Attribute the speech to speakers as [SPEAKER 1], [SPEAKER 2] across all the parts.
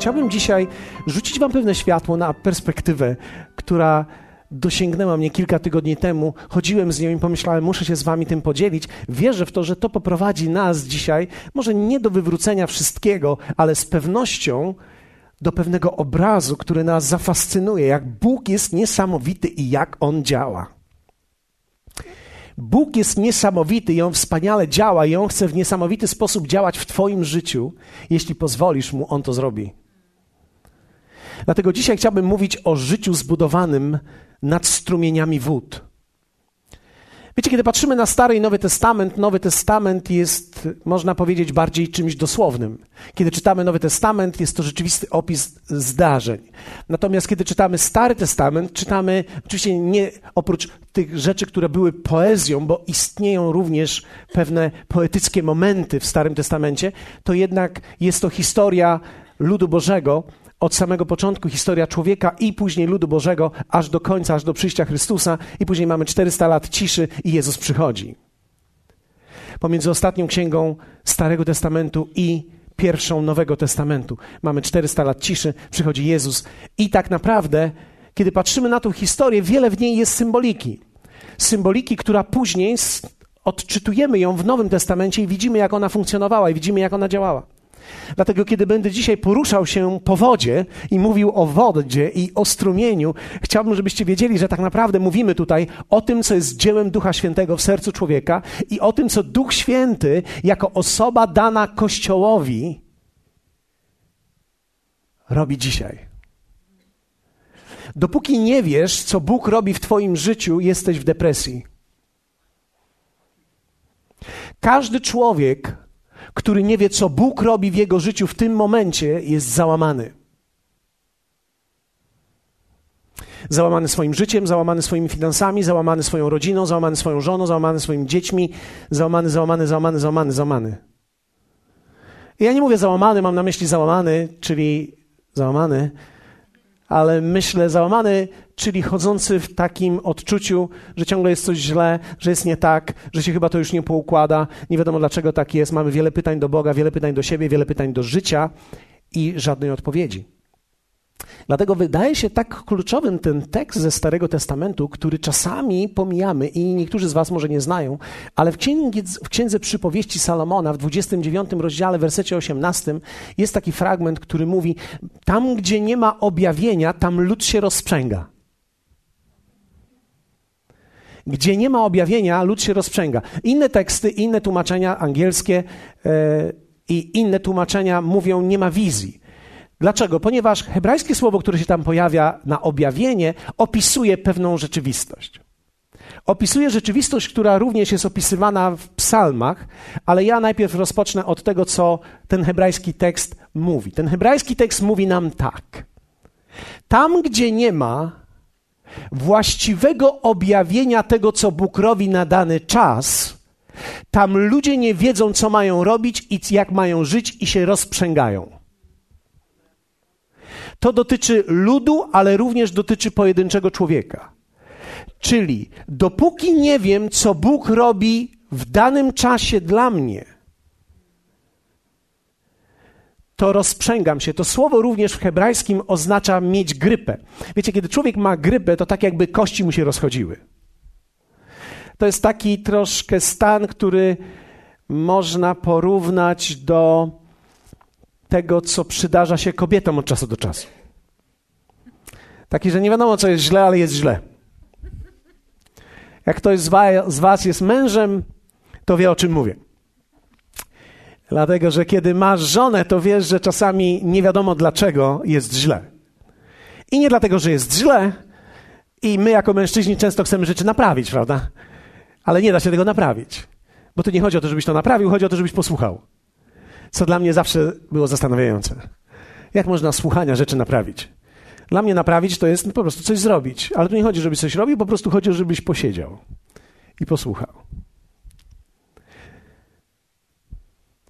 [SPEAKER 1] Chciałbym dzisiaj rzucić Wam pewne światło na perspektywę, która dosięgnęła mnie kilka tygodni temu. Chodziłem z nią i pomyślałem, muszę się z Wami tym podzielić. Wierzę w to, że to poprowadzi nas dzisiaj, może nie do wywrócenia wszystkiego, ale z pewnością do pewnego obrazu, który nas zafascynuje, jak Bóg jest niesamowity i jak On działa. Bóg jest niesamowity i On wspaniale działa i On chce w niesamowity sposób działać w Twoim życiu. Jeśli pozwolisz Mu, On to zrobi. Dlatego dzisiaj chciałbym mówić o życiu zbudowanym nad strumieniami wód. Wiecie, kiedy patrzymy na Stary i Nowy Testament, Nowy Testament jest, można powiedzieć, bardziej czymś dosłownym. Kiedy czytamy Nowy Testament, jest to rzeczywisty opis zdarzeń. Natomiast kiedy czytamy Stary Testament, czytamy oczywiście nie oprócz tych rzeczy, które były poezją, bo istnieją również pewne poetyckie momenty w Starym Testamencie, to jednak jest to historia ludu Bożego, od samego początku historia człowieka i później ludu Bożego, aż do końca, aż do przyjścia Chrystusa, i później mamy 400 lat ciszy i Jezus przychodzi. Pomiędzy ostatnią księgą Starego Testamentu i pierwszą Nowego Testamentu mamy 400 lat ciszy, przychodzi Jezus, i tak naprawdę, kiedy patrzymy na tą historię, wiele w niej jest symboliki. Symboliki, która później odczytujemy ją w Nowym Testamencie i widzimy, jak ona funkcjonowała, i widzimy, jak ona działała. Dlatego, kiedy będę dzisiaj poruszał się po wodzie i mówił o wodzie i o strumieniu, chciałbym, żebyście wiedzieli, że tak naprawdę mówimy tutaj o tym, co jest dziełem Ducha Świętego w sercu człowieka i o tym, co Duch Święty jako osoba dana Kościołowi robi dzisiaj. Dopóki nie wiesz, co Bóg robi w Twoim życiu, jesteś w depresji. Każdy człowiek który nie wie, co Bóg robi w jego życiu w tym momencie, jest załamany. Załamany swoim życiem, załamany swoimi finansami, załamany swoją rodziną, załamany swoją żoną, załamany swoimi dziećmi, załamany, załamany, załamany, załamany, załamany. Ja nie mówię załamany, mam na myśli załamany, czyli załamany, ale myślę załamany, czyli chodzący w takim odczuciu, że ciągle jest coś źle, że jest nie tak, że się chyba to już nie poukłada, nie wiadomo dlaczego tak jest. Mamy wiele pytań do Boga, wiele pytań do siebie, wiele pytań do życia i żadnej odpowiedzi. Dlatego wydaje się tak kluczowym ten tekst ze Starego Testamentu, który czasami pomijamy i niektórzy z Was może nie znają, ale w księdze, w księdze Przypowieści Salomona w 29 rozdziale, wersecie 18 jest taki fragment, który mówi: Tam, gdzie nie ma objawienia, tam lud się rozprzęga. Gdzie nie ma objawienia, lud się rozprzęga. Inne teksty, inne tłumaczenia angielskie yy, i inne tłumaczenia mówią: nie ma wizji. Dlaczego? Ponieważ hebrajskie słowo, które się tam pojawia na objawienie, opisuje pewną rzeczywistość. Opisuje rzeczywistość, która również jest opisywana w psalmach, ale ja najpierw rozpocznę od tego, co ten hebrajski tekst mówi. Ten hebrajski tekst mówi nam tak. Tam, gdzie nie ma właściwego objawienia tego, co Bóg robi na dany czas, tam ludzie nie wiedzą, co mają robić i jak mają żyć i się rozprzęgają. To dotyczy ludu, ale również dotyczy pojedynczego człowieka. Czyli dopóki nie wiem, co Bóg robi w danym czasie dla mnie, to rozprzęgam się. To słowo również w hebrajskim oznacza mieć grypę. Wiecie, kiedy człowiek ma grypę, to tak jakby kości mu się rozchodziły. To jest taki troszkę stan, który można porównać do tego, co przydarza się kobietom od czasu do czasu. Taki, że nie wiadomo, co jest źle, ale jest źle. Jak ktoś z Was jest mężem, to wie, o czym mówię. Dlatego, że kiedy masz żonę, to wiesz, że czasami nie wiadomo, dlaczego jest źle. I nie dlatego, że jest źle, i my jako mężczyźni często chcemy rzeczy naprawić, prawda? Ale nie da się tego naprawić. Bo tu nie chodzi o to, żebyś to naprawił, chodzi o to, żebyś posłuchał co dla mnie zawsze było zastanawiające. Jak można słuchania rzeczy naprawić? Dla mnie naprawić to jest po prostu coś zrobić. Ale tu nie chodzi, żebyś coś robił, po prostu chodzi, żebyś posiedział i posłuchał.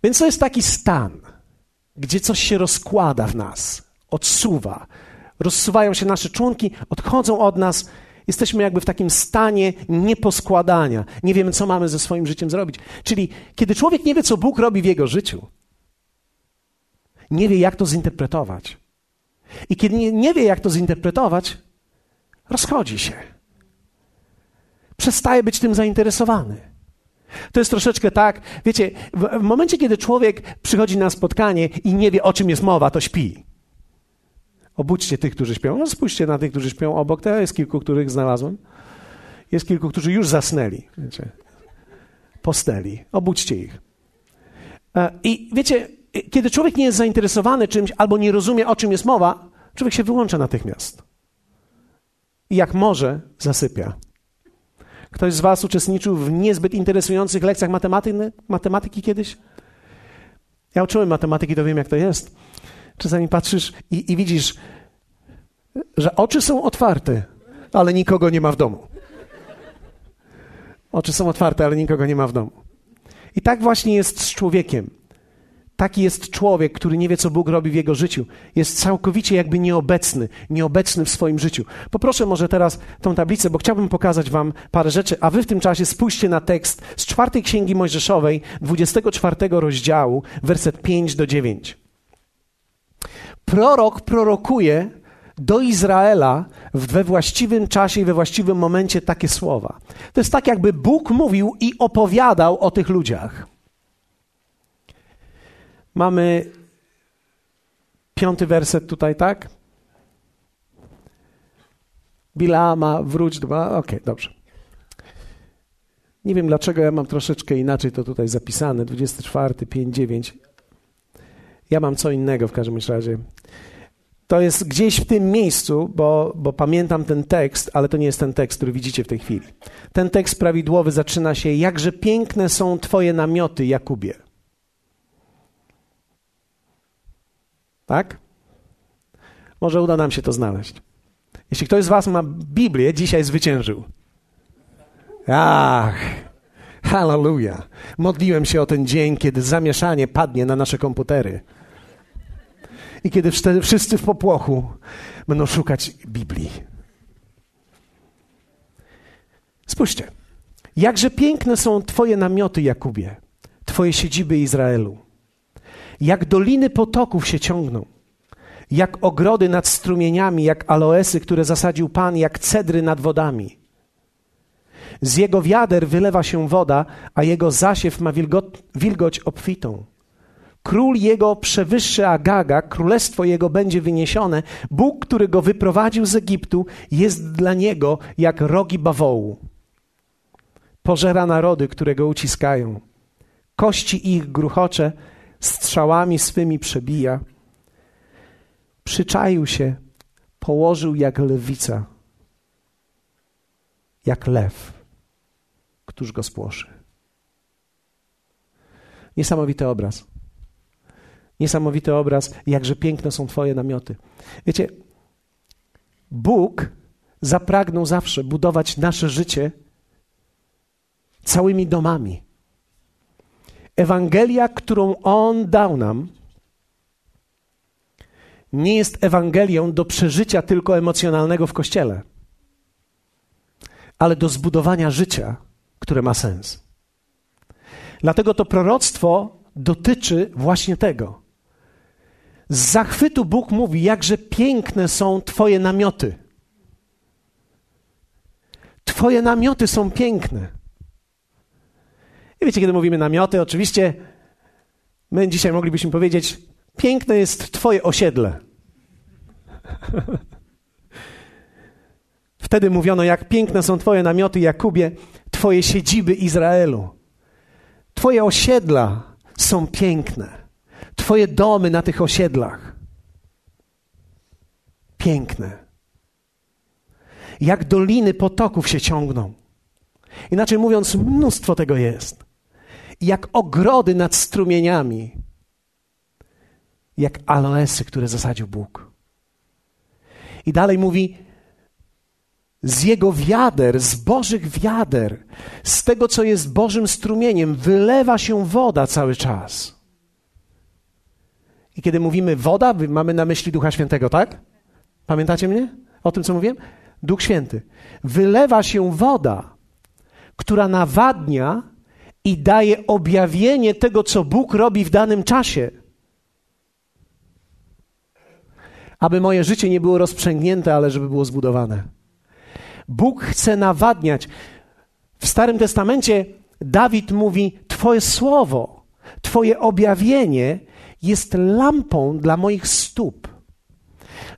[SPEAKER 1] Więc to jest taki stan, gdzie coś się rozkłada w nas, odsuwa. Rozsuwają się nasze członki, odchodzą od nas. Jesteśmy jakby w takim stanie nieposkładania. Nie wiemy, co mamy ze swoim życiem zrobić. Czyli kiedy człowiek nie wie, co Bóg robi w jego życiu, nie wie, jak to zinterpretować. I kiedy nie, wie, jak to zinterpretować, rozchodzi się. Przestaje być tym zainteresowany. To jest troszeczkę tak, wiecie, w, w, momencie, kiedy człowiek przychodzi na spotkanie i nie wie, o czym jest mowa, to śpi. Obudźcie tych, którzy śpią. No, spójrzcie na tych, którzy śpią obok. To jest kilku, których znalazłem. Jest kilku, którzy już zasnęli. Wiecie. Posteli. Obudźcie ich. E, I wiecie, kiedy człowiek nie jest zainteresowany czymś albo nie rozumie, o czym jest mowa, człowiek się wyłącza natychmiast. I jak może, zasypia. Ktoś z Was uczestniczył w niezbyt interesujących lekcjach matematyki, kiedyś? Ja uczyłem matematyki, to wiem, jak to jest. Czasami patrzysz i, i widzisz, że oczy są otwarte, ale nikogo nie ma w domu. Oczy są otwarte, ale nikogo nie ma w domu. I tak właśnie jest z człowiekiem. Taki jest człowiek, który nie wie, co Bóg robi w jego życiu. Jest całkowicie jakby nieobecny, nieobecny w swoim życiu. Poproszę może teraz tą tablicę, bo chciałbym pokazać wam parę rzeczy, a wy w tym czasie spójrzcie na tekst z czwartej księgi Mojżeszowej, 24 rozdziału, werset 5 do 9. Prorok prorokuje do Izraela we właściwym czasie i we właściwym momencie takie słowa. To jest tak, jakby Bóg mówił i opowiadał o tych ludziach. Mamy piąty werset tutaj, tak? Bilama, wróć dwa. Okej, okay, dobrze. Nie wiem dlaczego ja mam troszeczkę inaczej to tutaj zapisane. 24, 5, 9. Ja mam co innego w każdym razie. To jest gdzieś w tym miejscu, bo, bo pamiętam ten tekst, ale to nie jest ten tekst, który widzicie w tej chwili. Ten tekst prawidłowy zaczyna się: Jakże piękne są Twoje namioty, Jakubie. Tak? Może uda nam się to znaleźć. Jeśli ktoś z Was ma Biblię, dzisiaj zwyciężył. Ach, hallelujah. Modliłem się o ten dzień, kiedy zamieszanie padnie na nasze komputery. I kiedy wszyscy w popłochu będą szukać Biblii. Spójrzcie. Jakże piękne są Twoje namioty, Jakubie, Twoje siedziby Izraelu. Jak doliny potoków się ciągną, jak ogrody nad strumieniami, jak aloesy, które zasadził Pan, jak cedry nad wodami. Z jego wiader wylewa się woda, a jego zasiew ma wilgot, wilgoć obfitą. Król jego przewyższy Agaga, królestwo jego będzie wyniesione. Bóg, który go wyprowadził z Egiptu, jest dla niego jak rogi bawołu. Pożera narody, które go uciskają. Kości ich gruchocze, strzałami swymi przebija. Przyczaił się, położył jak lewica, jak lew, któż go spłoszy. Niesamowity obraz. Niesamowity obraz, jakże piękne są Twoje namioty. Wiecie, Bóg zapragnął zawsze budować nasze życie całymi domami. Ewangelia, którą On dał nam, nie jest Ewangelią do przeżycia tylko emocjonalnego w kościele, ale do zbudowania życia, które ma sens. Dlatego to proroctwo dotyczy właśnie tego. Z zachwytu Bóg mówi, jakże piękne są Twoje namioty. Twoje namioty są piękne. I wiecie, kiedy mówimy namioty, oczywiście my dzisiaj moglibyśmy powiedzieć, piękne jest Twoje osiedle. Wtedy mówiono, jak piękne są Twoje namioty, Jakubie, Twoje siedziby Izraelu. Twoje osiedla są piękne. Twoje domy na tych osiedlach. Piękne. Jak doliny potoków się ciągną. Inaczej mówiąc, mnóstwo tego jest. Jak ogrody nad strumieniami. Jak aloesy, które zasadził Bóg. I dalej mówi, z jego wiader, z Bożych wiader, z tego, co jest Bożym strumieniem, wylewa się woda cały czas. I kiedy mówimy woda, mamy na myśli Ducha Świętego, tak? Pamiętacie mnie? O tym, co mówiłem? Duch Święty. Wylewa się woda, która nawadnia i daje objawienie tego, co Bóg robi w danym czasie. aby moje życie nie było rozprzęgnięte, ale żeby było zbudowane. Bóg chce nawadniać. W Starym Testamencie Dawid mówi: Twoje słowo, Twoje objawienie jest lampą dla moich stóp.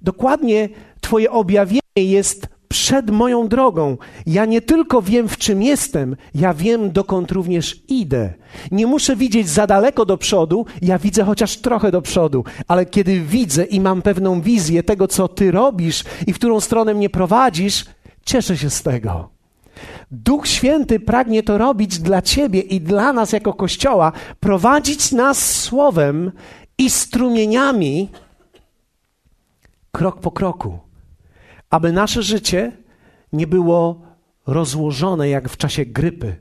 [SPEAKER 1] Dokładnie Twoje objawienie jest przed moją drogą. Ja nie tylko wiem, w czym jestem, ja wiem, dokąd również idę. Nie muszę widzieć za daleko do przodu, ja widzę chociaż trochę do przodu, ale kiedy widzę i mam pewną wizję tego, co Ty robisz i w którą stronę mnie prowadzisz, cieszę się z tego. Duch Święty pragnie to robić dla Ciebie i dla nas jako Kościoła, prowadzić nas słowem i strumieniami krok po kroku, aby nasze życie nie było rozłożone jak w czasie grypy.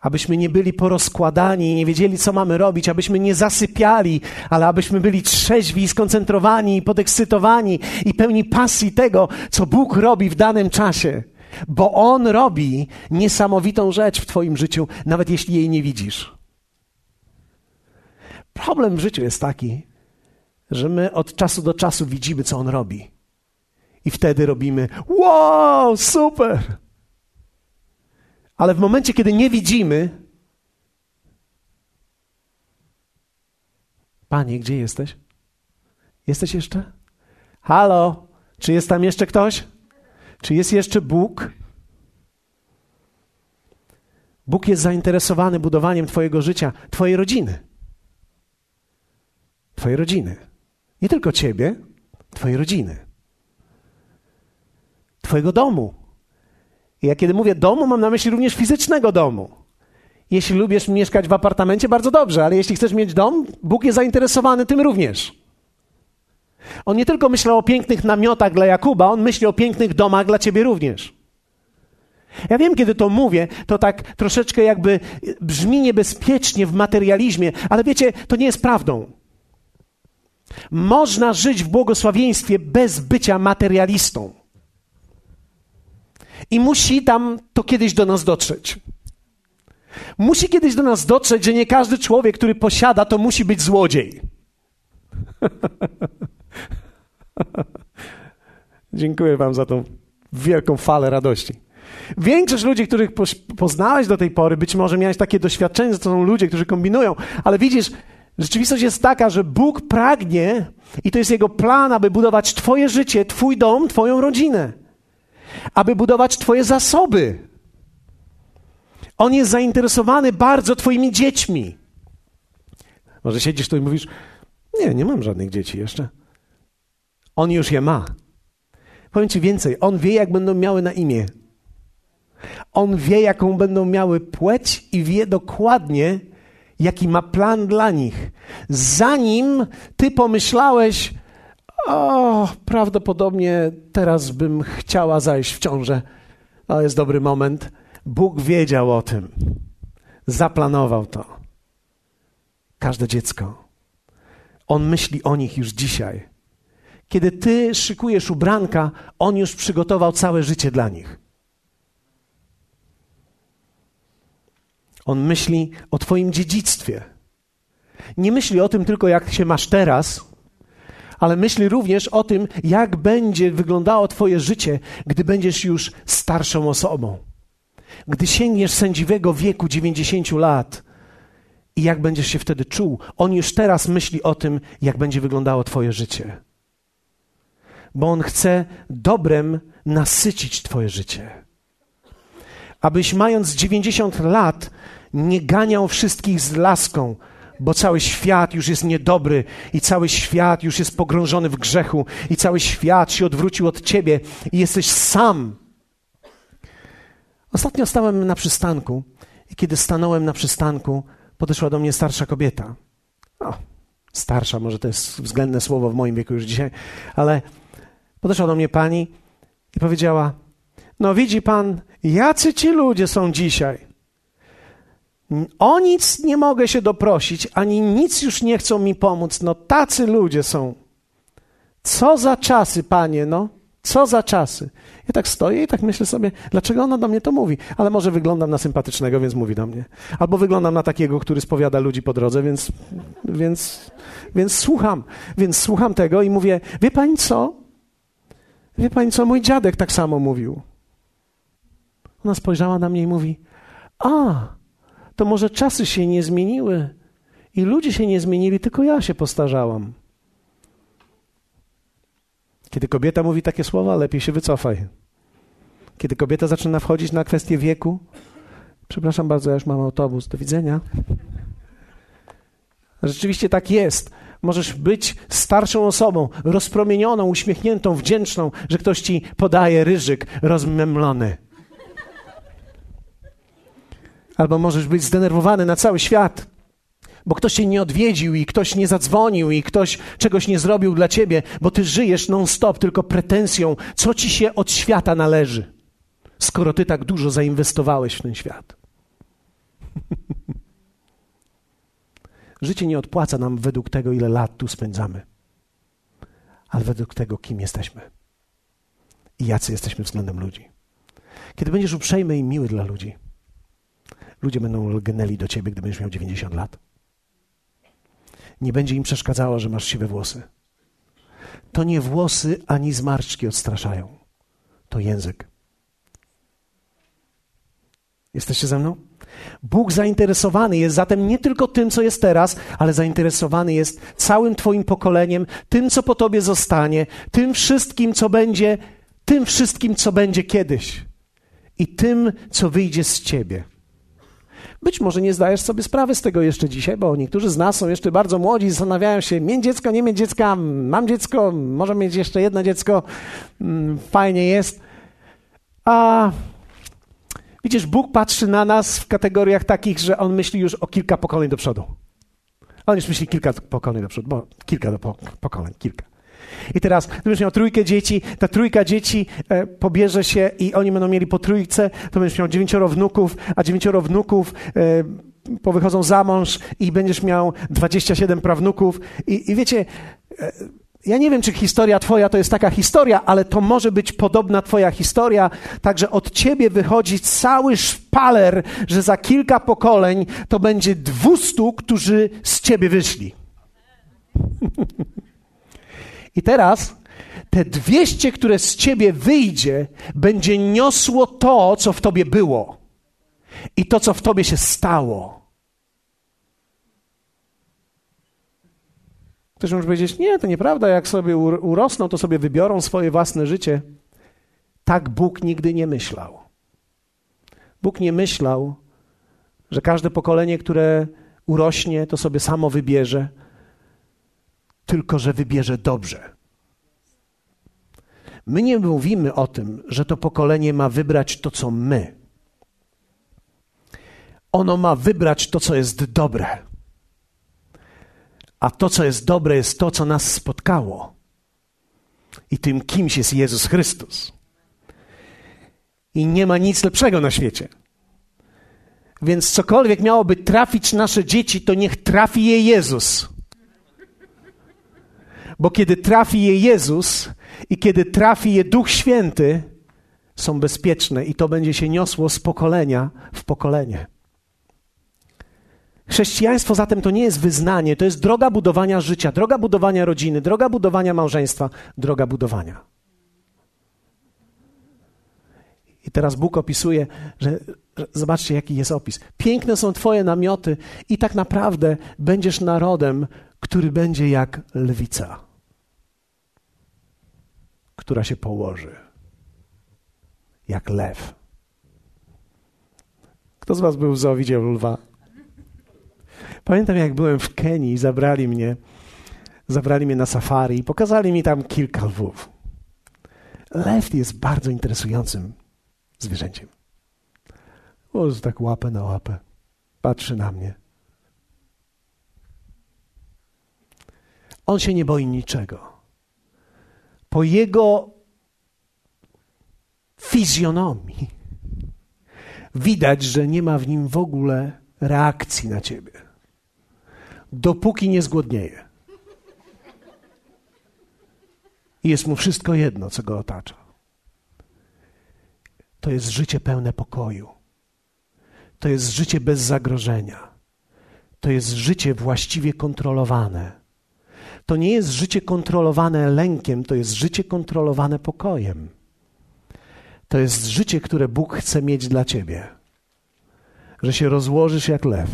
[SPEAKER 1] Abyśmy nie byli porozkładani, nie wiedzieli, co mamy robić, abyśmy nie zasypiali, ale abyśmy byli trzeźwi, skoncentrowani, podekscytowani i pełni pasji tego, co Bóg robi w danym czasie. Bo On robi niesamowitą rzecz w Twoim życiu, nawet jeśli jej nie widzisz. Problem w życiu jest taki, że my od czasu do czasu widzimy, co On robi. I wtedy robimy: Wow, super! Ale w momencie, kiedy nie widzimy, Panie, gdzie jesteś? Jesteś jeszcze? Halo, czy jest tam jeszcze ktoś? Czy jest jeszcze Bóg? Bóg jest zainteresowany budowaniem Twojego życia, Twojej rodziny. Twojej rodziny. Nie tylko Ciebie, Twojej rodziny. Twojego domu. I ja kiedy mówię domu, mam na myśli również fizycznego domu. Jeśli lubisz mieszkać w apartamencie, bardzo dobrze, ale jeśli chcesz mieć dom, Bóg jest zainteresowany tym również. On nie tylko myślał o pięknych namiotach dla Jakuba, on myśli o pięknych domach dla ciebie również. Ja wiem, kiedy to mówię, to tak troszeczkę jakby brzmi niebezpiecznie w materializmie, ale wiecie, to nie jest prawdą. Można żyć w błogosławieństwie bez bycia materialistą. I musi tam to kiedyś do nas dotrzeć. Musi kiedyś do nas dotrzeć, że nie każdy człowiek, który posiada, to musi być złodziej. Dziękuję Wam za tą wielką falę radości. Większość ludzi, których poznałeś do tej pory, być może miałeś takie doświadczenie, że to są ludzie, którzy kombinują, ale widzisz, rzeczywistość jest taka, że Bóg pragnie i to jest Jego plan, aby budować Twoje życie, Twój dom, Twoją rodzinę, aby budować Twoje zasoby. On jest zainteresowany bardzo Twoimi dziećmi. Może siedzisz tu i mówisz: Nie, nie mam żadnych dzieci jeszcze. On już je ma. Powiem Ci więcej, on wie, jak będą miały na imię. On wie, jaką będą miały płeć i wie dokładnie, jaki ma plan dla nich. Zanim Ty pomyślałeś, o, prawdopodobnie teraz bym chciała zajść w ciążę, to jest dobry moment. Bóg wiedział o tym. Zaplanował to. Każde dziecko. On myśli o nich już dzisiaj. Kiedy ty szykujesz ubranka, on już przygotował całe życie dla nich. On myśli o Twoim dziedzictwie. Nie myśli o tym tylko, jak się masz teraz, ale myśli również o tym, jak będzie wyglądało Twoje życie, gdy będziesz już starszą osobą. Gdy sięgniesz sędziwego wieku 90 lat i jak będziesz się wtedy czuł. On już teraz myśli o tym, jak będzie wyglądało Twoje życie bo On chce dobrem nasycić Twoje życie. Abyś mając 90 lat nie ganiał wszystkich z laską, bo cały świat już jest niedobry i cały świat już jest pogrążony w grzechu i cały świat się odwrócił od Ciebie i jesteś sam. Ostatnio stałem na przystanku i kiedy stanąłem na przystanku, podeszła do mnie starsza kobieta. O, starsza, może to jest względne słowo w moim wieku już dzisiaj, ale Podeszła do mnie pani i powiedziała: No, widzi pan, jacy ci ludzie są dzisiaj. O nic nie mogę się doprosić, ani nic już nie chcą mi pomóc. No, tacy ludzie są. Co za czasy, panie, no. Co za czasy. Ja tak stoję i tak myślę sobie, dlaczego ona do mnie to mówi? Ale może wyglądam na sympatycznego, więc mówi do mnie. Albo wyglądam na takiego, który spowiada ludzi po drodze, więc, więc, więc słucham. Więc słucham tego i mówię, wie pani co? Wie pani co? Mój dziadek tak samo mówił. Ona spojrzała na mnie i mówi, a, to może czasy się nie zmieniły i ludzie się nie zmienili, tylko ja się postarzałam. Kiedy kobieta mówi takie słowa, lepiej się wycofaj. Kiedy kobieta zaczyna wchodzić na kwestię wieku, przepraszam bardzo, ja już mam autobus, do widzenia. Rzeczywiście tak jest. Możesz być starszą osobą, rozpromienioną, uśmiechniętą, wdzięczną, że ktoś ci podaje ryżyk rozmemlony. Albo możesz być zdenerwowany na cały świat, bo ktoś cię nie odwiedził i ktoś nie zadzwonił i ktoś czegoś nie zrobił dla ciebie, bo ty żyjesz non-stop tylko pretensją, co ci się od świata należy, skoro ty tak dużo zainwestowałeś w ten świat. Życie nie odpłaca nam według tego, ile lat tu spędzamy, ale według tego, kim jesteśmy i jacy jesteśmy względem ludzi. Kiedy będziesz uprzejmy i miły dla ludzi, ludzie będą lgnęli do ciebie, gdy będziesz miał 90 lat. Nie będzie im przeszkadzało, że masz siwe włosy. To nie włosy ani zmarszczki odstraszają. To język. Jesteście ze mną? Bóg zainteresowany jest zatem nie tylko tym, co jest teraz, ale zainteresowany jest całym Twoim pokoleniem, tym, co po Tobie zostanie, tym wszystkim, co będzie, tym wszystkim, co będzie kiedyś i tym, co wyjdzie z Ciebie. Być może nie zdajesz sobie sprawy z tego jeszcze dzisiaj, bo niektórzy z nas są jeszcze bardzo młodzi, zastanawiają się, mieć dziecko, nie mieć dziecka, mam dziecko, może mieć jeszcze jedno dziecko, mm, fajnie jest. A widzisz, Bóg patrzy na nas w kategoriach takich, że On myśli już o kilka pokoleń do przodu. On już myśli kilka pokoleń do przodu, bo kilka do pokoleń, kilka. I teraz, gdybyś miał trójkę dzieci, ta trójka dzieci e, pobierze się i oni będą mieli po trójce, to będziesz miał dziewięcioro wnuków, a dziewięcioro wnuków e, powychodzą za mąż i będziesz miał 27 prawnuków. I, i wiecie, e, ja nie wiem, czy historia Twoja to jest taka historia, ale to może być podobna Twoja historia, także od Ciebie wychodzi cały szpaler, że za kilka pokoleń to będzie dwustu, którzy z Ciebie wyszli. I teraz te dwieście, które z ciebie wyjdzie, będzie niosło to, co w tobie było i to, co w tobie się stało. Ktoś może powiedzieć, nie, to nieprawda, jak sobie urosną, to sobie wybiorą swoje własne życie. Tak Bóg nigdy nie myślał. Bóg nie myślał, że każde pokolenie, które urośnie, to sobie samo wybierze, tylko że wybierze dobrze. My nie mówimy o tym, że to pokolenie ma wybrać to, co my. Ono ma wybrać to, co jest dobre. A to, co jest dobre, jest to, co nas spotkało. I tym kimś jest Jezus Chrystus. I nie ma nic lepszego na świecie. Więc cokolwiek miałoby trafić nasze dzieci, to niech trafi je Jezus. Bo kiedy trafi je Jezus i kiedy trafi je Duch Święty, są bezpieczne i to będzie się niosło z pokolenia w pokolenie. Chrześcijaństwo zatem to nie jest wyznanie, to jest droga budowania życia, droga budowania rodziny, droga budowania małżeństwa, droga budowania. I teraz Bóg opisuje, że, że, zobaczcie, jaki jest opis. Piękne są Twoje namioty, i tak naprawdę będziesz narodem, który będzie jak lwica która się położy. Jak lew. Kto z Was był w zoo, lwa? Pamiętam, jak byłem w Kenii, zabrali mnie, zabrali mnie na safari i pokazali mi tam kilka lwów. Lew jest bardzo interesującym zwierzęciem. Może tak łapę na łapę. Patrzy na mnie. On się nie boi niczego po jego fizjonomii widać, że nie ma w nim w ogóle reakcji na ciebie, dopóki nie zgłodnieje. I jest mu wszystko jedno, co go otacza. to jest życie pełne pokoju. To jest życie bez zagrożenia. To jest życie właściwie kontrolowane. To nie jest życie kontrolowane lękiem, to jest życie kontrolowane pokojem. To jest życie, które Bóg chce mieć dla ciebie. Że się rozłożysz jak lew.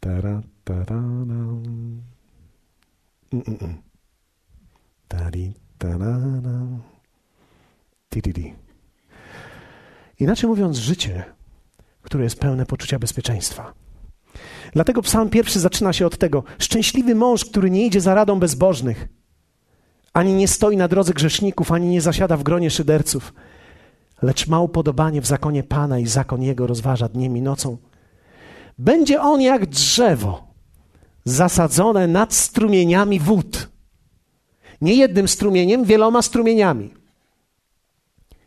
[SPEAKER 1] Tara, tara, mm, mm, mm. Tari. Tididi. Inaczej mówiąc, życie, które jest pełne poczucia bezpieczeństwa. Dlatego psalm pierwszy zaczyna się od tego: Szczęśliwy mąż, który nie idzie za radą bezbożnych, ani nie stoi na drodze grzeszników, ani nie zasiada w gronie szyderców, lecz ma upodobanie w zakonie Pana i zakon Jego rozważa dniem i nocą. Będzie on jak drzewo zasadzone nad strumieniami wód. Nie jednym strumieniem, wieloma strumieniami.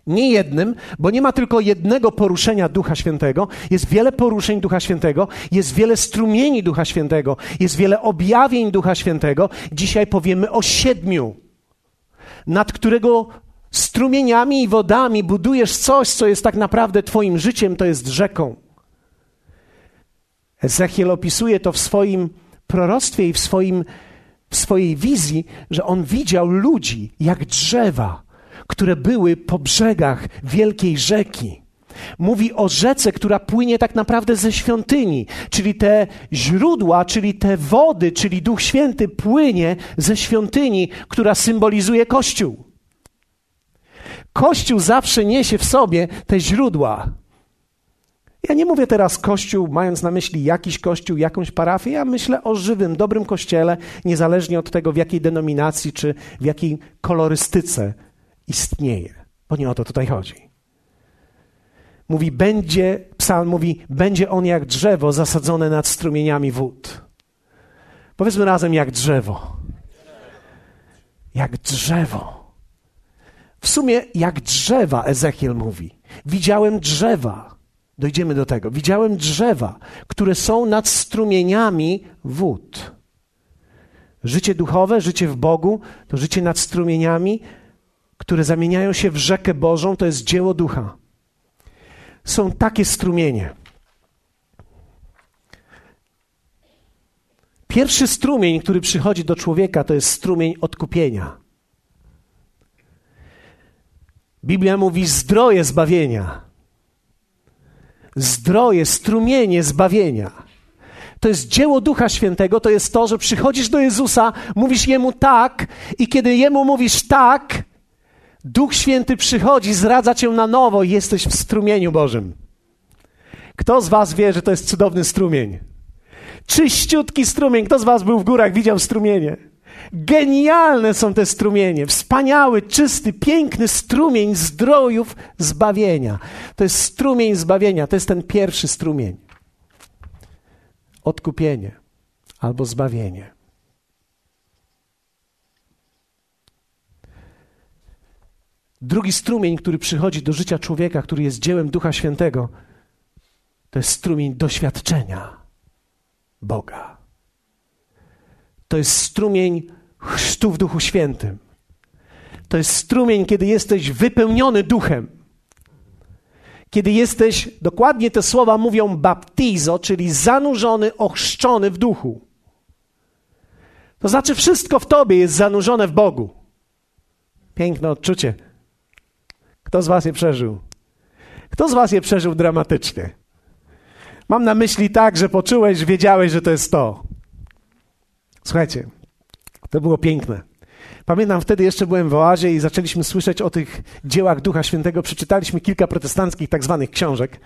[SPEAKER 1] Nie jednym, bo nie ma tylko jednego poruszenia Ducha Świętego, jest wiele poruszeń Ducha Świętego, jest wiele strumieni Ducha Świętego, jest wiele objawień Ducha Świętego. Dzisiaj powiemy o siedmiu, nad którego strumieniami i wodami budujesz coś, co jest tak naprawdę Twoim życiem, to jest rzeką. Ezechiel opisuje to w swoim proroctwie i w, swoim, w swojej wizji, że on widział ludzi jak drzewa, które były po brzegach wielkiej rzeki. Mówi o rzece, która płynie tak naprawdę ze świątyni, czyli te źródła, czyli te wody, czyli Duch Święty płynie ze świątyni, która symbolizuje Kościół. Kościół zawsze niesie w sobie te źródła. Ja nie mówię teraz kościół, mając na myśli jakiś kościół, jakąś parafię. Ja myślę o żywym, dobrym kościele, niezależnie od tego, w jakiej denominacji czy w jakiej kolorystyce istnieje. Bo nie o to tutaj chodzi. Mówi, będzie, psalm mówi, będzie on jak drzewo zasadzone nad strumieniami wód. Powiedzmy razem, jak drzewo. Jak drzewo. W sumie, jak drzewa, Ezechiel mówi. Widziałem drzewa. Dojdziemy do tego. Widziałem drzewa, które są nad strumieniami wód. Życie duchowe, życie w Bogu, to życie nad strumieniami, które zamieniają się w rzekę Bożą, to jest dzieło ducha. Są takie strumienie. Pierwszy strumień, który przychodzi do człowieka, to jest strumień odkupienia. Biblia mówi zdroje zbawienia zdroje, strumienie zbawienia. To jest dzieło Ducha Świętego, to jest to, że przychodzisz do Jezusa, mówisz Jemu tak i kiedy Jemu mówisz tak, Duch Święty przychodzi, zradza cię na nowo i jesteś w strumieniu Bożym. Kto z was wie, że to jest cudowny strumień? Czyściutki strumień. Kto z was był w górach, widział strumienie? Genialne są te strumienie. Wspaniały, czysty, piękny strumień zdrojów zbawienia. To jest strumień zbawienia. To jest ten pierwszy strumień. Odkupienie albo zbawienie. Drugi strumień, który przychodzi do życia człowieka, który jest dziełem Ducha Świętego, to jest strumień doświadczenia Boga. To jest strumień chrztu w Duchu Świętym. To jest strumień, kiedy jesteś wypełniony duchem. Kiedy jesteś, dokładnie te słowa mówią baptizo, czyli zanurzony, ochrzczony w duchu. To znaczy, wszystko w tobie jest zanurzone w Bogu. Piękne odczucie. Kto z Was je przeżył? Kto z Was je przeżył dramatycznie? Mam na myśli tak, że poczułeś, wiedziałeś, że to jest to. Słuchajcie, to było piękne. Pamiętam, wtedy jeszcze byłem w oazie i zaczęliśmy słyszeć o tych dziełach Ducha Świętego. Przeczytaliśmy kilka protestanckich tak zwanych książek.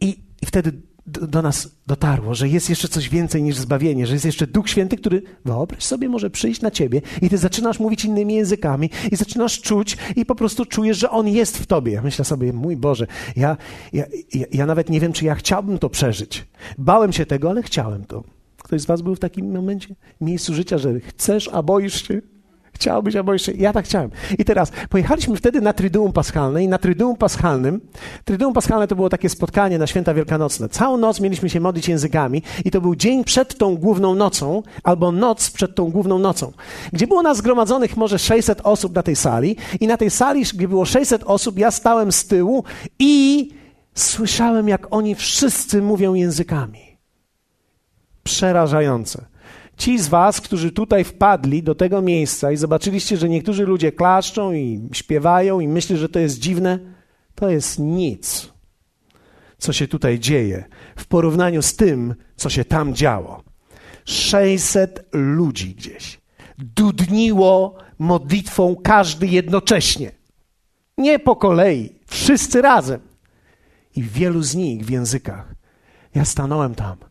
[SPEAKER 1] I, i wtedy do, nas dotarło, że jest jeszcze coś więcej niż zbawienie, że jest jeszcze Duch Święty, który, wyobraź sobie, może przyjść na ciebie i ty zaczynasz mówić innymi językami i zaczynasz czuć i po prostu czujesz, że On jest w tobie. Ja myślę sobie, mój Boże, ja, ja, ja, ja nawet nie wiem, czy ja chciałbym to przeżyć. Bałem się tego, ale chciałem to. Ktoś z Was był w takim momencie, miejscu życia, że chcesz, a boisz się? Chciałbyś, albo jeszcze. Ja tak chciałem. I teraz pojechaliśmy wtedy na Triduum Paschalne i na Triduum Paschalnym, Triduum Paschalne to było takie spotkanie na święta wielkanocne. Całą noc mieliśmy się modlić językami i to był dzień przed tą główną nocą, albo noc przed tą główną nocą, gdzie było nas zgromadzonych może 600 osób na tej sali i na tej sali, gdzie było 600 osób, ja stałem z tyłu i słyszałem, jak oni wszyscy mówią językami. Przerażające. Ci z Was, którzy tutaj wpadli do tego miejsca i zobaczyliście, że niektórzy ludzie klaszczą i śpiewają i myślą, że to jest dziwne, to jest nic, co się tutaj dzieje w porównaniu z tym, co się tam działo. 600 ludzi gdzieś dudniło modlitwą każdy jednocześnie. Nie po kolei, wszyscy razem. I wielu z nich w językach. Ja stanąłem tam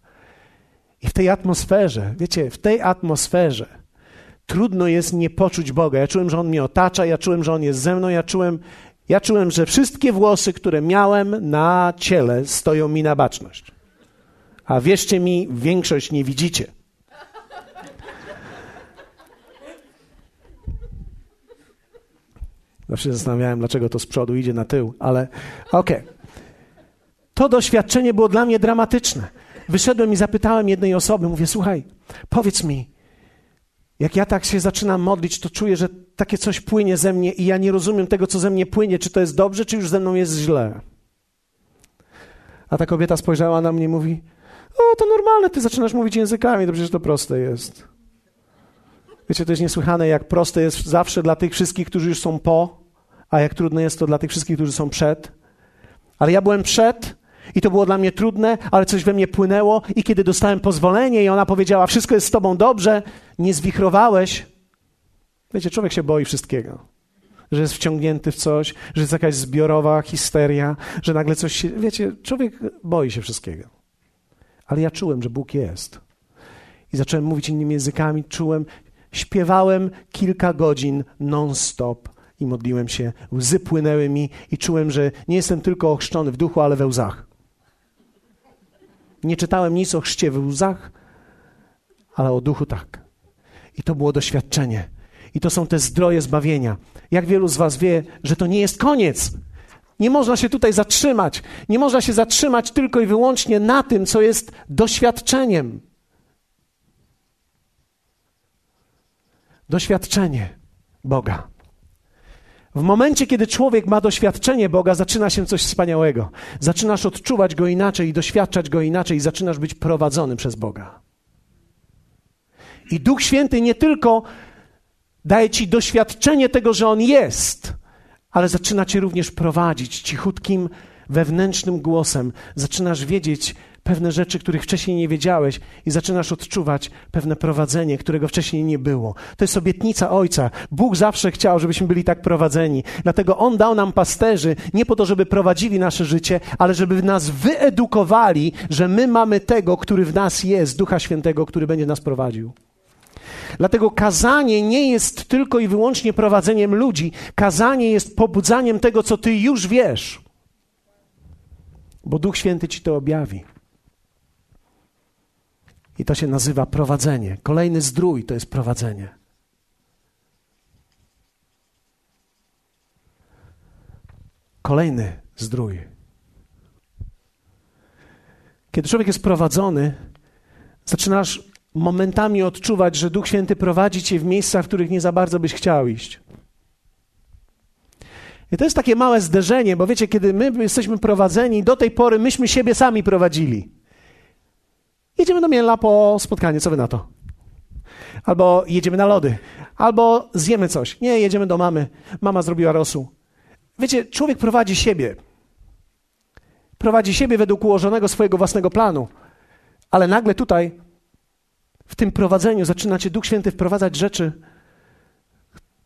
[SPEAKER 1] i w tej atmosferze, wiecie, w tej atmosferze trudno jest nie poczuć Boga. Ja czułem, że On mnie otacza, ja czułem, że On jest ze mną, ja czułem, ja czułem, że wszystkie włosy, które miałem na ciele, stoją mi na baczność. A wierzcie mi, większość nie widzicie. Zawsze zastanawiałem, dlaczego to z przodu idzie na tył, ale okej. Okay. To doświadczenie było dla mnie dramatyczne wyszedłem i zapytałem jednej osoby, mówię, słuchaj, powiedz mi, jak ja tak się zaczynam modlić, to czuję, że takie coś płynie ze mnie i ja nie rozumiem tego, co ze mnie płynie, czy to jest dobrze, czy już ze mną jest źle. A ta kobieta spojrzała na mnie i mówi, o, to normalne, ty zaczynasz mówić językami, to przecież to proste jest. Wiecie, to jest niesłychane, jak proste jest zawsze dla tych wszystkich, którzy już są po, a jak trudne jest to dla tych wszystkich, którzy są przed. Ale ja byłem przed i to było dla mnie trudne, ale coś we mnie płynęło. I kiedy dostałem pozwolenie i ona powiedziała: Wszystko jest z tobą dobrze, nie zwichrowałeś. Wiecie, człowiek się boi wszystkiego. Że jest wciągnięty w coś, że jest jakaś zbiorowa histeria, że nagle coś się. Wiecie, człowiek boi się wszystkiego. Ale ja czułem, że Bóg jest. I zacząłem mówić innymi językami, czułem, śpiewałem kilka godzin non-stop i modliłem się. Łzy płynęły mi i czułem, że nie jestem tylko ochrzczony w duchu, ale we łzach. Nie czytałem nic o chrzcie w łzach, ale o duchu tak. I to było doświadczenie. I to są te zdroje zbawienia. Jak wielu z Was wie, że to nie jest koniec. Nie można się tutaj zatrzymać. Nie można się zatrzymać tylko i wyłącznie na tym, co jest doświadczeniem. Doświadczenie Boga. W momencie, kiedy człowiek ma doświadczenie Boga, zaczyna się coś wspaniałego. Zaczynasz odczuwać Go inaczej i doświadczać Go inaczej i zaczynasz być prowadzony przez Boga. I Duch Święty nie tylko daje ci doświadczenie tego, że On jest, ale zaczyna cię również prowadzić cichutkim, wewnętrznym głosem. Zaczynasz wiedzieć, pewne rzeczy, których wcześniej nie wiedziałeś i zaczynasz odczuwać pewne prowadzenie, którego wcześniej nie było. To jest obietnica Ojca. Bóg zawsze chciał, żebyśmy byli tak prowadzeni. Dlatego On dał nam pasterzy nie po to, żeby prowadzili nasze życie, ale żeby nas wyedukowali, że my mamy tego, który w nas jest, Ducha Świętego, który będzie nas prowadził. Dlatego kazanie nie jest tylko i wyłącznie prowadzeniem ludzi. Kazanie jest pobudzaniem tego, co ty już wiesz, bo Duch Święty ci to objawi. I to się nazywa prowadzenie. Kolejny zdrój to jest prowadzenie. Kolejny zdrój. Kiedy człowiek jest prowadzony, zaczynasz momentami odczuwać, że Duch Święty prowadzi cię w miejscach, w których nie za bardzo byś chciał iść. I to jest takie małe zderzenie, bo wiecie, kiedy my jesteśmy prowadzeni, do tej pory myśmy siebie sami prowadzili. Jedziemy do Miela po spotkanie, co wy na to? Albo jedziemy na lody, albo zjemy coś. Nie, jedziemy do mamy. Mama zrobiła rosół. Wiecie, człowiek prowadzi siebie. Prowadzi siebie według ułożonego swojego własnego planu. Ale nagle tutaj, w tym prowadzeniu, zaczyna cię Duch Święty wprowadzać rzeczy,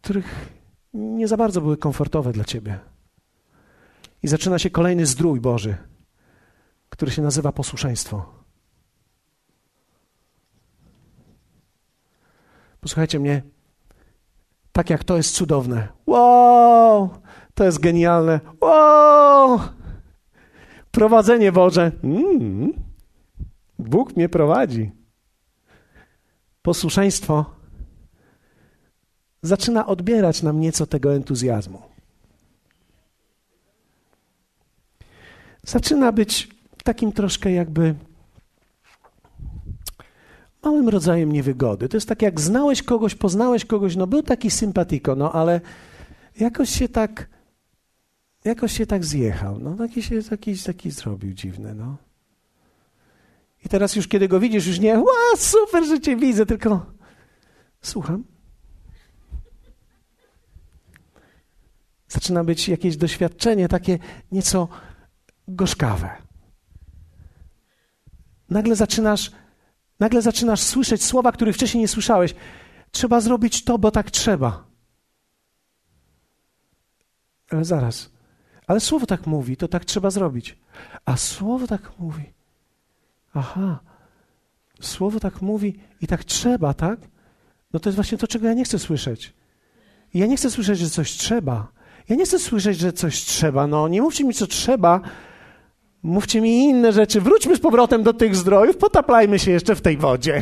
[SPEAKER 1] których nie za bardzo były komfortowe dla ciebie. I zaczyna się kolejny zdrój Boży, który się nazywa posłuszeństwo. Posłuchajcie mnie. Tak jak to jest cudowne. Wow! To jest genialne. Wow! Prowadzenie Boże. Mm. Bóg mnie prowadzi. Posłuszeństwo zaczyna odbierać nam nieco tego entuzjazmu. Zaczyna być takim troszkę jakby małym rodzajem niewygody. To jest tak, jak znałeś kogoś, poznałeś kogoś, no był taki sympatiko, no ale jakoś się tak, jakoś się tak zjechał, no taki się taki, taki zrobił dziwny, no. I teraz już kiedy go widzisz, już nie, ła, super, że cię widzę, tylko słucham. Zaczyna być jakieś doświadczenie takie nieco gorzkawe. Nagle zaczynasz, nagle zaczynasz słyszeć słowa, których wcześniej nie słyszałeś. Trzeba zrobić to, bo tak trzeba. Ale zaraz. Ale słowo tak mówi, to tak trzeba zrobić. A słowo tak mówi. Aha. Słowo tak mówi i tak trzeba, tak? No to jest właśnie to, czego ja nie chcę słyszeć. ja nie chcę słyszeć, że coś trzeba. Ja nie chcę słyszeć, że coś trzeba. No, nie mówcie mi, co trzeba. Mówcie mi inne rzeczy. Wróćmy z powrotem do tych zdrojów, potaplajmy się jeszcze w tej wodzie.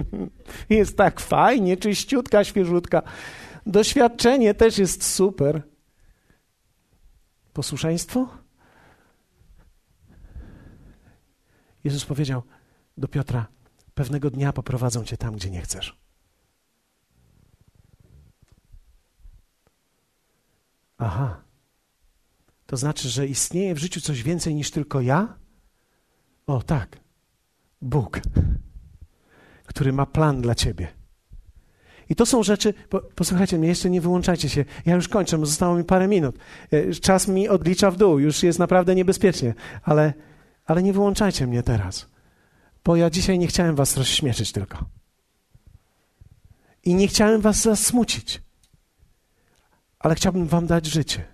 [SPEAKER 1] jest tak fajnie, czyściutka, świeżutka. Doświadczenie też jest super. Posłuszeństwo? Jezus powiedział do Piotra: Pewnego dnia poprowadzą cię tam, gdzie nie chcesz. Aha. To znaczy, że istnieje w życiu coś więcej niż tylko ja? O, tak. Bóg, który ma plan dla ciebie. I to są rzeczy, po, posłuchajcie mnie, jeszcze nie wyłączajcie się. Ja już kończę, zostało mi parę minut. E, czas mi odlicza w dół, już jest naprawdę niebezpiecznie, ale, ale nie wyłączajcie mnie teraz, bo ja dzisiaj nie chciałem was rozśmieszyć tylko. I nie chciałem was zasmucić ale chciałbym Wam dać życie,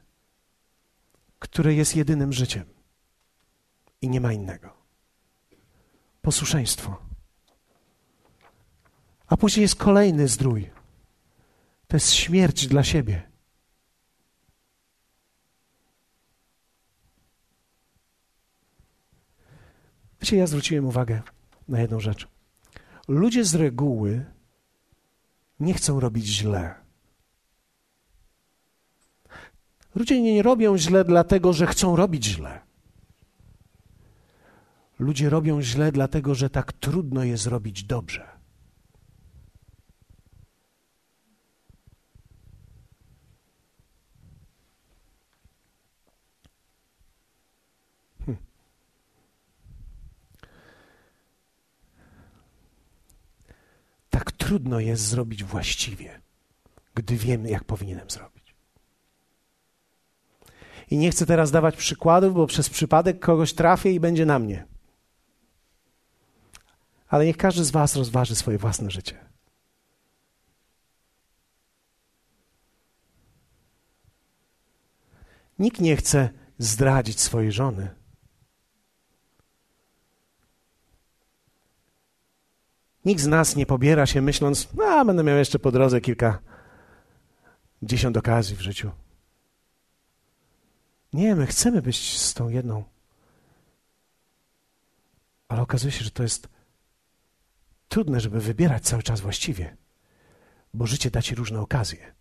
[SPEAKER 1] które jest jedynym życiem i nie ma innego. Posłuszeństwo. A później jest kolejny zdrój. To jest śmierć dla siebie. Wiecie, ja zwróciłem uwagę na jedną rzecz. Ludzie z reguły nie chcą robić źle. Ludzie nie robią źle dlatego, że chcą robić źle. Ludzie robią źle dlatego, że tak trudno jest zrobić dobrze. Hm. Tak trudno jest zrobić właściwie, gdy wiemy, jak powinienem zrobić. I nie chcę teraz dawać przykładów, bo przez przypadek kogoś trafię i będzie na mnie. Ale niech każdy z Was rozważy swoje własne życie. Nikt nie chce zdradzić swojej żony. Nikt z nas nie pobiera się myśląc, a będę miał jeszcze po drodze kilka dziesiąt okazji w życiu. Nie, my chcemy być z tą jedną. Ale okazuje się, że to jest trudne, żeby wybierać cały czas właściwie, bo życie da ci różne okazje.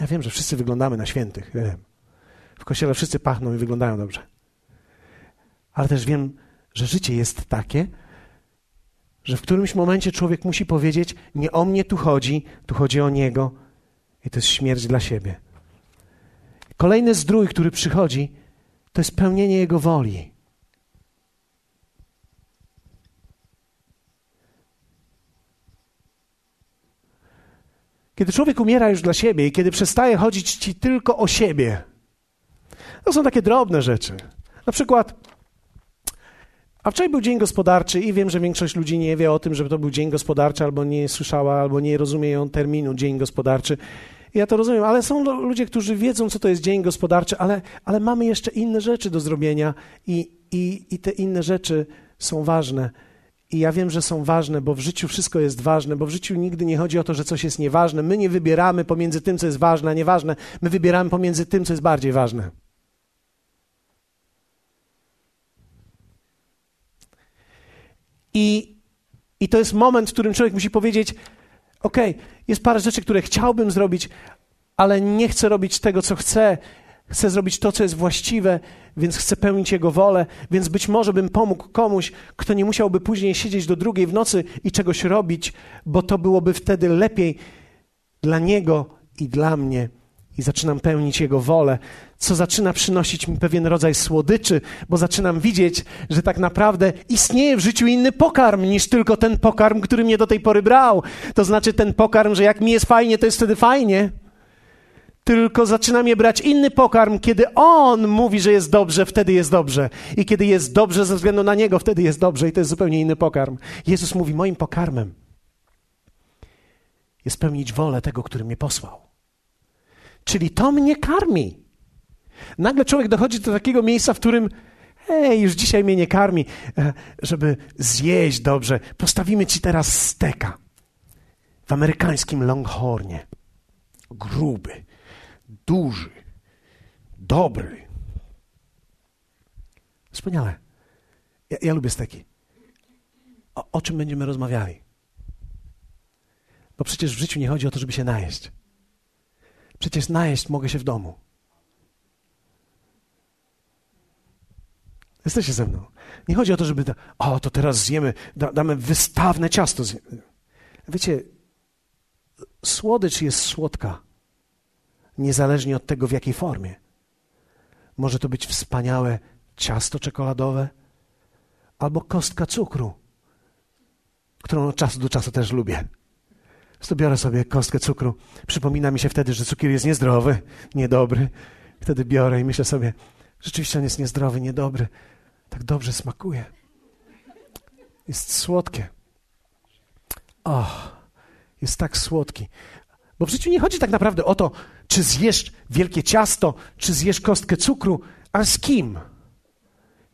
[SPEAKER 1] Ja wiem, że wszyscy wyglądamy na świętych. Wiem. W kościele wszyscy pachną i wyglądają dobrze. Ale też wiem, że życie jest takie, że w którymś momencie człowiek musi powiedzieć: Nie o mnie tu chodzi, tu chodzi o niego, i to jest śmierć dla siebie. Kolejny zdrój, który przychodzi, to jest pełnienie jego woli. Kiedy człowiek umiera już dla siebie i kiedy przestaje chodzić ci tylko o siebie, to są takie drobne rzeczy. Na przykład a wczoraj był dzień gospodarczy i wiem, że większość ludzi nie wie o tym, że to był dzień gospodarczy, albo nie słyszała, albo nie rozumieją terminu dzień gospodarczy. Ja to rozumiem, ale są ludzie, którzy wiedzą, co to jest dzień gospodarczy, ale, ale mamy jeszcze inne rzeczy do zrobienia i, i, i te inne rzeczy są ważne. I ja wiem, że są ważne, bo w życiu wszystko jest ważne, bo w życiu nigdy nie chodzi o to, że coś jest nieważne. My nie wybieramy pomiędzy tym, co jest ważne, a nieważne. My wybieramy pomiędzy tym, co jest bardziej ważne. I I to jest moment, w którym człowiek musi powiedzieć: OK, jest parę rzeczy, które chciałbym zrobić, ale nie chcę robić tego, co chcę. Chcę zrobić to, co jest właściwe, więc chcę pełnić Jego wolę, więc być może bym pomógł komuś, kto nie musiałby później siedzieć do drugiej w nocy i czegoś robić, bo to byłoby wtedy lepiej dla Niego i dla mnie. I zaczynam pełnić Jego wolę, co zaczyna przynosić mi pewien rodzaj słodyczy, bo zaczynam widzieć, że tak naprawdę istnieje w życiu inny pokarm niż tylko ten pokarm, który mnie do tej pory brał. To znaczy ten pokarm, że jak mi jest fajnie, to jest wtedy fajnie tylko zaczyna mnie brać inny pokarm. Kiedy On mówi, że jest dobrze, wtedy jest dobrze. I kiedy jest dobrze ze względu na Niego, wtedy jest dobrze. I to jest zupełnie inny pokarm. Jezus mówi: Moim pokarmem jest pełnić wolę tego, który mnie posłał. Czyli to mnie karmi. Nagle człowiek dochodzi do takiego miejsca, w którym Ej, już dzisiaj mnie nie karmi, e, żeby zjeść dobrze. Postawimy ci teraz steka w amerykańskim Longhornie. Gruby, duży, dobry. Wspaniale. Ja, ja lubię steki. O, o czym będziemy rozmawiali? Bo przecież w życiu nie chodzi o to, żeby się najeść. Przecież najeść mogę się w domu. Jesteście ze mną. Nie chodzi o to, żeby. Da, o, to teraz zjemy, da, damy wystawne ciasto. Wiecie, słodycz jest słodka niezależnie od tego, w jakiej formie. Może to być wspaniałe ciasto czekoladowe albo kostka cukru, którą od czasu do czasu też lubię. To biorę sobie kostkę cukru. Przypomina mi się wtedy, że cukier jest niezdrowy, niedobry. Wtedy biorę i myślę sobie, rzeczywiście on jest niezdrowy, niedobry. Tak dobrze smakuje. Jest słodkie. O, jest tak słodki. Bo w życiu nie chodzi tak naprawdę o to, czy zjesz wielkie ciasto, czy zjesz kostkę cukru, a z kim?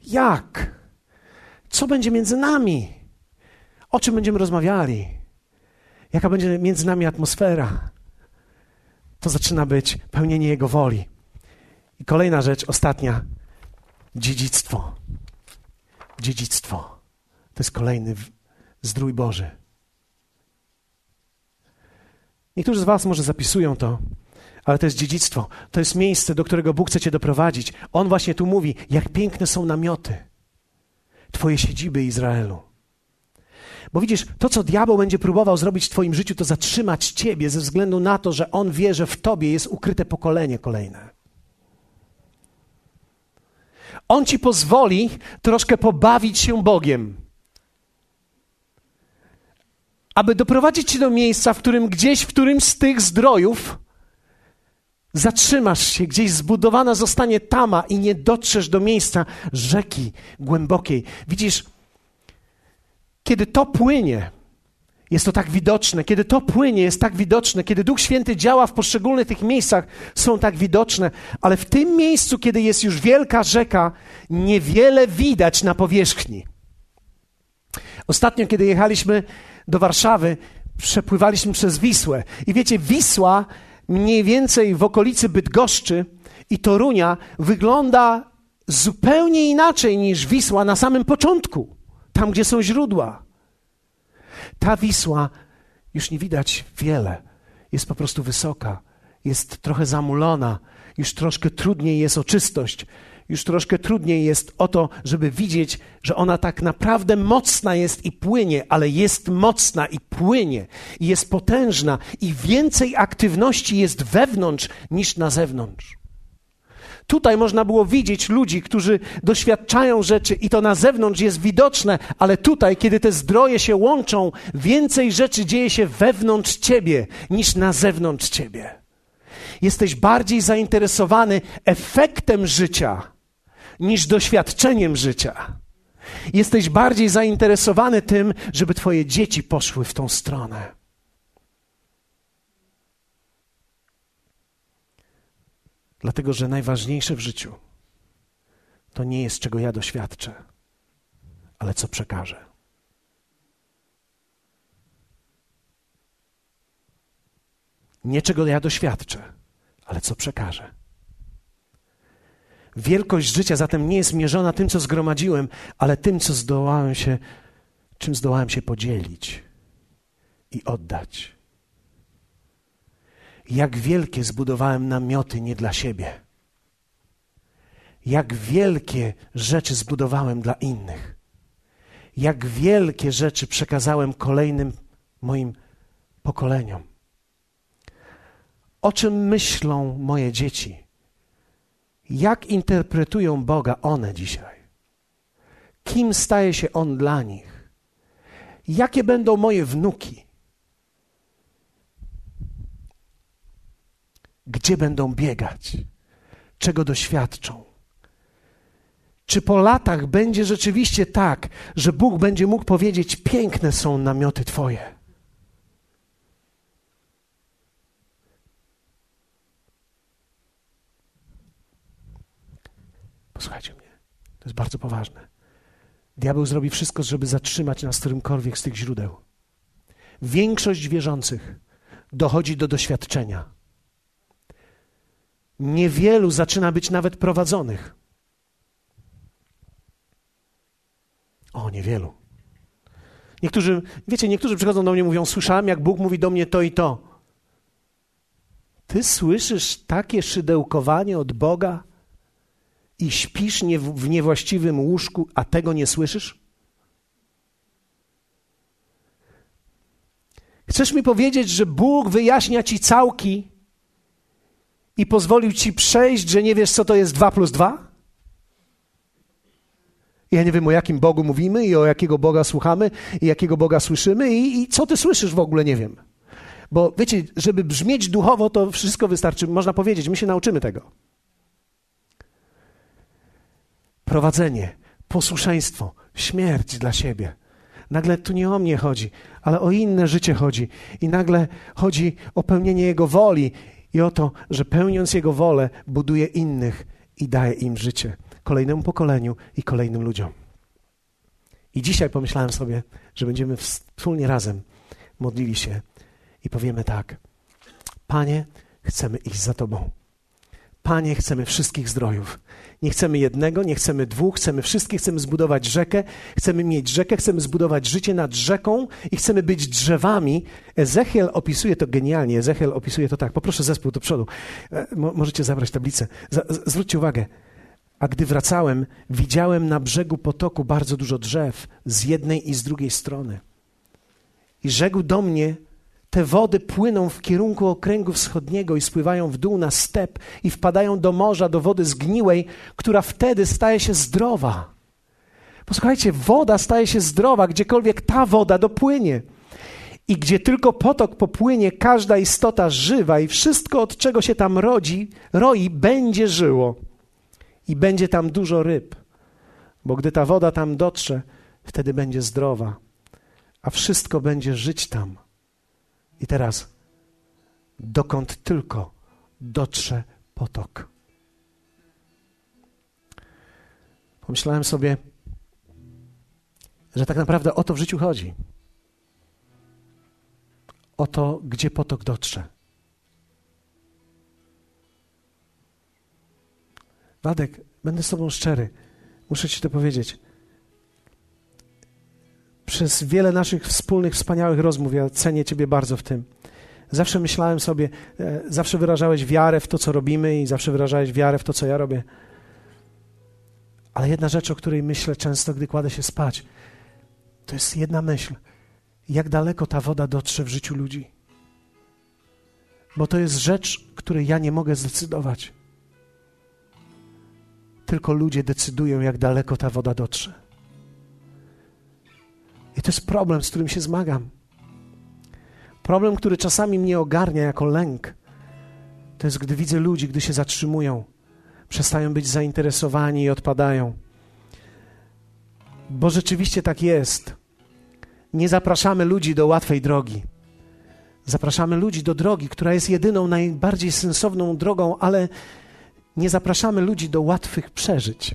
[SPEAKER 1] Jak? Co będzie między nami? O czym będziemy rozmawiali? Jaka będzie między nami atmosfera? To zaczyna być pełnienie Jego woli. I kolejna rzecz, ostatnia. Dziedzictwo. Dziedzictwo. To jest kolejny zdrój Boży. Niektórzy z Was może zapisują to, ale to jest dziedzictwo. To jest miejsce, do którego Bóg chce Cię doprowadzić. On właśnie tu mówi, jak piękne są namioty, Twoje siedziby Izraelu. Bo widzisz, to co diabeł będzie próbował zrobić w Twoim życiu, to zatrzymać Ciebie ze względu na to, że on wie, że w Tobie jest ukryte pokolenie kolejne. On Ci pozwoli troszkę pobawić się Bogiem aby doprowadzić cię do miejsca, w którym gdzieś w którymś z tych zdrojów zatrzymasz się, gdzieś zbudowana zostanie tama i nie dotrzesz do miejsca rzeki głębokiej. Widzisz, kiedy to płynie, jest to tak widoczne. Kiedy to płynie, jest tak widoczne. Kiedy Duch Święty działa w poszczególnych tych miejscach, są tak widoczne. Ale w tym miejscu, kiedy jest już wielka rzeka, niewiele widać na powierzchni. Ostatnio, kiedy jechaliśmy do Warszawy, przepływaliśmy przez Wisłę. I wiecie, Wisła mniej więcej w okolicy Bydgoszczy i Torunia wygląda zupełnie inaczej niż Wisła na samym początku, tam gdzie są źródła. Ta Wisła już nie widać wiele, jest po prostu wysoka, jest trochę zamulona, już troszkę trudniej jest o czystość, już troszkę trudniej jest o to, żeby widzieć, że ona tak naprawdę mocna jest i płynie, ale jest mocna i płynie, i jest potężna, i więcej aktywności jest wewnątrz niż na zewnątrz. Tutaj można było widzieć ludzi, którzy doświadczają rzeczy i to na zewnątrz jest widoczne, ale tutaj, kiedy te zdroje się łączą, więcej rzeczy dzieje się wewnątrz ciebie niż na zewnątrz ciebie. Jesteś bardziej zainteresowany efektem życia niż doświadczeniem życia. Jesteś bardziej zainteresowany tym, żeby Twoje dzieci poszły w tą stronę. Dlatego, że najważniejsze w życiu to nie jest, czego ja doświadczę, ale co przekażę. Nie czego ja doświadczę, ale co przekażę. Wielkość życia zatem nie jest mierzona tym, co zgromadziłem, ale tym, co zdołałem się czym zdołałem się podzielić i oddać. Jak wielkie zbudowałem namioty nie dla siebie. Jak wielkie rzeczy zbudowałem dla innych. Jak wielkie rzeczy przekazałem kolejnym moim pokoleniom. O czym myślą moje dzieci? Jak interpretują Boga one dzisiaj? Kim staje się On dla nich? Jakie będą moje wnuki? Gdzie będą biegać? Czego doświadczą? Czy po latach będzie rzeczywiście tak, że Bóg będzie mógł powiedzieć: Piękne są namioty Twoje? Posłuchajcie mnie, to jest bardzo poważne. Diabeł zrobi wszystko, żeby zatrzymać nas którymkolwiek z tych źródeł. Większość wierzących dochodzi do doświadczenia. Niewielu zaczyna być nawet prowadzonych. O, niewielu. Niektórzy, wiecie, niektórzy przychodzą do mnie i mówią: Słyszałem, jak Bóg mówi do mnie to i to. Ty słyszysz takie szydełkowanie od Boga? i śpisz nie w niewłaściwym łóżku, a tego nie słyszysz? Chcesz mi powiedzieć, że Bóg wyjaśnia ci całki i pozwolił ci przejść, że nie wiesz, co to jest 2 plus 2? Ja nie wiem, o jakim Bogu mówimy i o jakiego Boga słuchamy i jakiego Boga słyszymy i, i co ty słyszysz w ogóle, nie wiem. Bo wiecie, żeby brzmieć duchowo, to wszystko wystarczy, można powiedzieć, my się nauczymy tego prowadzenie, posłuszeństwo, śmierć dla siebie. Nagle tu nie o mnie chodzi, ale o inne życie chodzi. I nagle chodzi o pełnienie Jego woli i o to, że pełniąc Jego wolę, buduje innych i daje im życie kolejnemu pokoleniu i kolejnym ludziom. I dzisiaj pomyślałem sobie, że będziemy wspólnie razem modlili się i powiemy tak: Panie, chcemy iść za Tobą. Panie, chcemy wszystkich zdrojów. Nie chcemy jednego, nie chcemy dwóch, chcemy wszystkich, chcemy zbudować rzekę, chcemy mieć rzekę, chcemy zbudować życie nad rzeką i chcemy być drzewami. Ezechiel opisuje to genialnie. Ezechiel opisuje to tak. Poproszę zespół do przodu. E, możecie zabrać tablicę. zwróćcie uwagę. A gdy wracałem, widziałem na brzegu potoku bardzo dużo drzew z jednej i z drugiej strony. I rzekł do mnie, te wody płyną w kierunku okręgu wschodniego i spływają w dół na step i wpadają do morza, do wody zgniłej, która wtedy staje się zdrowa. Posłuchajcie, woda staje się zdrowa, gdziekolwiek ta woda dopłynie. I gdzie tylko potok popłynie, każda istota żywa i wszystko, od czego się tam rodzi, roi, będzie żyło. I będzie tam dużo ryb, bo gdy ta woda tam dotrze, wtedy będzie zdrowa, a wszystko będzie żyć tam. I teraz, dokąd tylko dotrze potok. Pomyślałem sobie, że tak naprawdę o to w życiu chodzi. O to, gdzie potok dotrze. Wadek, będę z Tobą szczery. Muszę Ci to powiedzieć przez wiele naszych wspólnych, wspaniałych rozmów, ja cenię Ciebie bardzo w tym. Zawsze myślałem sobie, e, zawsze wyrażałeś wiarę w to, co robimy i zawsze wyrażałeś wiarę w to, co ja robię. Ale jedna rzecz, o której myślę często, gdy kładę się spać, to jest jedna myśl. Jak daleko ta woda dotrze w życiu ludzi? Bo to jest rzecz, której ja nie mogę zdecydować. Tylko ludzie decydują, jak daleko ta woda dotrze. I to jest problem, z którym się zmagam. Problem, który czasami mnie ogarnia jako lęk, to jest, gdy widzę ludzi, gdy się zatrzymują, przestają być zainteresowani i odpadają. Bo rzeczywiście tak jest. Nie zapraszamy ludzi do łatwej drogi. Zapraszamy ludzi do drogi, która jest jedyną, najbardziej sensowną drogą, ale nie zapraszamy ludzi do łatwych przeżyć.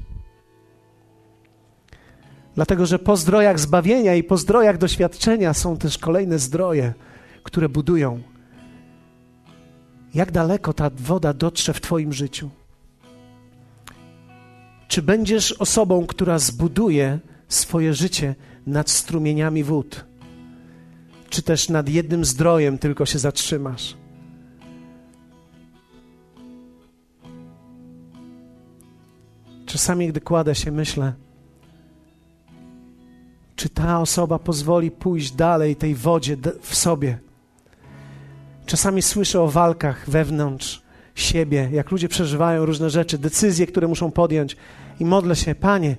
[SPEAKER 1] Dlatego, że po zdrojach zbawienia i po zdrojach doświadczenia są też kolejne zdroje, które budują. Jak daleko ta woda dotrze w Twoim życiu? Czy będziesz osobą, która zbuduje swoje życie nad strumieniami wód, czy też nad jednym zdrojem tylko się zatrzymasz. Czasami, gdy kładę się, myślę, ta osoba pozwoli pójść dalej tej wodzie w sobie. Czasami słyszę o walkach wewnątrz siebie, jak ludzie przeżywają różne rzeczy, decyzje, które muszą podjąć, i modlę się, Panie,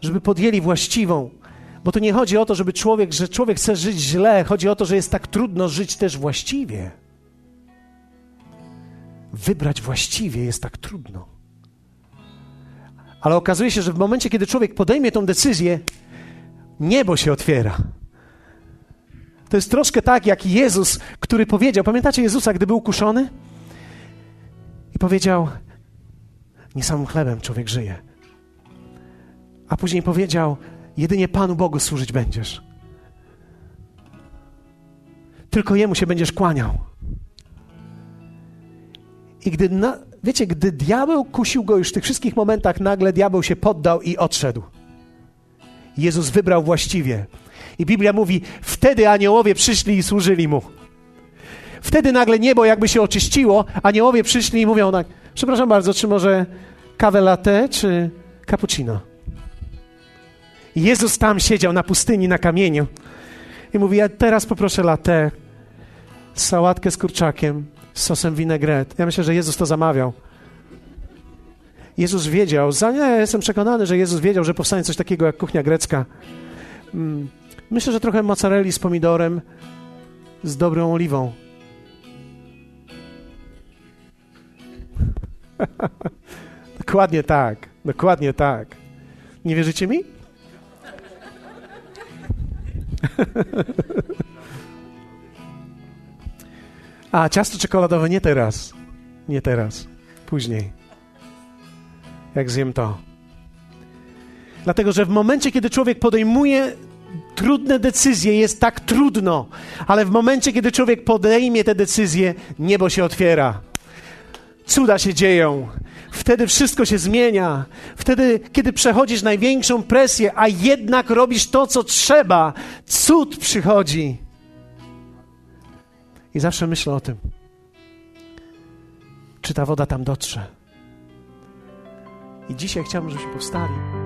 [SPEAKER 1] żeby podjęli właściwą. Bo to nie chodzi o to, żeby człowiek, że człowiek chce żyć źle, chodzi o to, że jest tak trudno żyć też właściwie. Wybrać właściwie jest tak trudno. Ale okazuje się, że w momencie, kiedy człowiek podejmie tą decyzję, niebo się otwiera. To jest troszkę tak, jak Jezus, który powiedział, pamiętacie Jezusa, gdy był kuszony? I powiedział, nie samym chlebem człowiek żyje. A później powiedział, jedynie Panu Bogu służyć będziesz. Tylko Jemu się będziesz kłaniał. I gdy, na, wiecie, gdy diabeł kusił go już w tych wszystkich momentach, nagle diabeł się poddał i odszedł. Jezus wybrał właściwie. I Biblia mówi, wtedy aniołowie przyszli i służyli mu. Wtedy nagle niebo jakby się oczyściło, aniołowie przyszli i mówią tak, przepraszam bardzo, czy może kawę latte, czy cappuccino? I Jezus tam siedział na pustyni, na kamieniu i mówi, ja teraz poproszę latte, sałatkę z kurczakiem, z sosem vinaigrette. Ja myślę, że Jezus to zamawiał. Jezus wiedział, za nie, jestem przekonany, że Jezus wiedział, że powstanie coś takiego jak kuchnia grecka. Mm, myślę, że trochę mozzarelli z pomidorem, z dobrą oliwą. dokładnie tak, dokładnie tak. Nie wierzycie mi? A, ciasto czekoladowe nie teraz. Nie teraz. Później jak zjem to. Dlatego, że w momencie, kiedy człowiek podejmuje trudne decyzje, jest tak trudno, ale w momencie, kiedy człowiek podejmie te decyzje, niebo się otwiera. Cuda się dzieją. Wtedy wszystko się zmienia. Wtedy, kiedy przechodzisz największą presję, a jednak robisz to, co trzeba, cud przychodzi. I zawsze myślę o tym, czy ta woda tam dotrze. I dzisiaj chciałbym, żebyśmy powstali.